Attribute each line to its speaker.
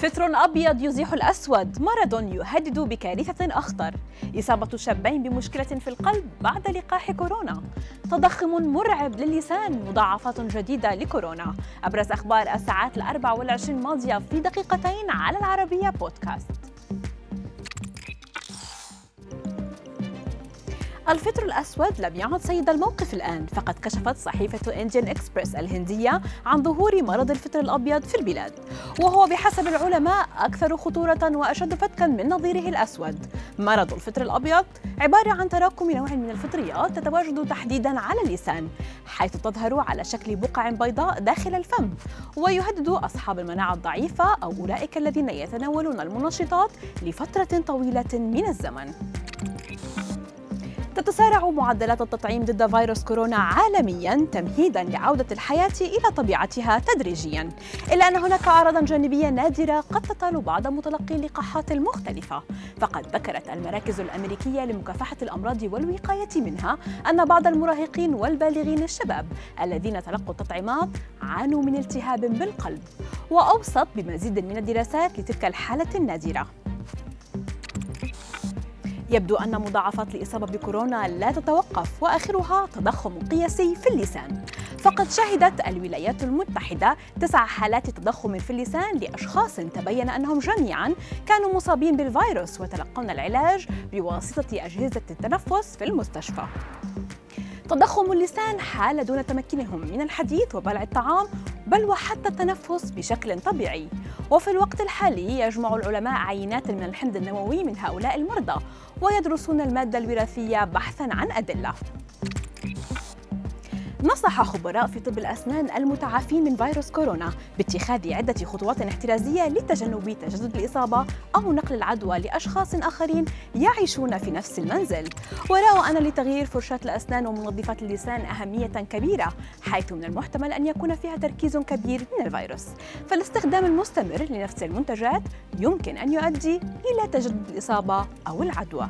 Speaker 1: فطر أبيض يزيح الأسود مرض يهدد بكارثة أخطر. إصابة شابين بمشكلة في القلب بعد لقاح كورونا. تضخم مرعب للسان مضاعفات جديدة لكورونا. أبرز أخبار الساعات الأربع والعشرين الماضية في دقيقتين على العربية بودكاست. الفطر الأسود لم يعد سيد الموقف الآن فقد كشفت صحيفة إنديان إكسبرس الهندية عن ظهور مرض الفطر الأبيض في البلاد. وهو بحسب العلماء أكثر خطورة وأشد فتكا من نظيره الأسود. مرض الفطر الأبيض عبارة عن تراكم نوع من الفطريات تتواجد تحديدا على اللسان حيث تظهر على شكل بقع بيضاء داخل الفم. ويهدد أصحاب المناعة الضعيفة أو أولئك الذين يتناولون المنشطات لفترة طويلة من الزمن. تتسارع معدلات التطعيم ضد فيروس كورونا عالميا تمهيدا لعودة الحياة إلى طبيعتها تدريجيا. إلا أن هناك أعراضا جانبية نادرة قد تطال بعض متلقي اللقاحات المختلفة. فقد ذكرت المراكز الأمريكية لمكافحة الأمراض والوقاية منها أن بعض المراهقين والبالغين الشباب الذين تلقوا التطعيمات عانوا من التهاب بالقلب وأوصت بمزيد من الدراسات لتلك الحالة النادرة. يبدو أن مضاعفات الإصابة بكورونا لا تتوقف وآخرها تضخم قياسي في اللسان. فقد شهدت الولايات المتحدة تسع حالات تضخم في اللسان لأشخاص تبين أنهم جميعا كانوا مصابين بالفيروس وتلقون العلاج بواسطة أجهزة التنفس في المستشفى. تضخم اللسان حال دون تمكنهم من الحديث وبلع الطعام بل وحتى التنفس بشكل طبيعي. وفي الوقت الحالي يجمع العلماء عينات من الحمض النووي من هؤلاء المرضى ويدرسون المادة الوراثية بحثا عن أدلة. نصح خبراء في طب الأسنان المتعافين من فيروس كورونا باتخاذ عدة خطوات احترازية لتجنب تجدد الإصابة أو نقل العدوى لأشخاص آخرين يعيشون في نفس المنزل. ورأوا أن لتغيير فرشاة الأسنان ومنظفات اللسان أهمية كبيرة حيث من المحتمل أن يكون فيها تركيز كبير من الفيروس. فالاستخدام المستمر لنفس المنتجات يمكن أن يؤدي إلى تجدد الإصابة أو العدوى.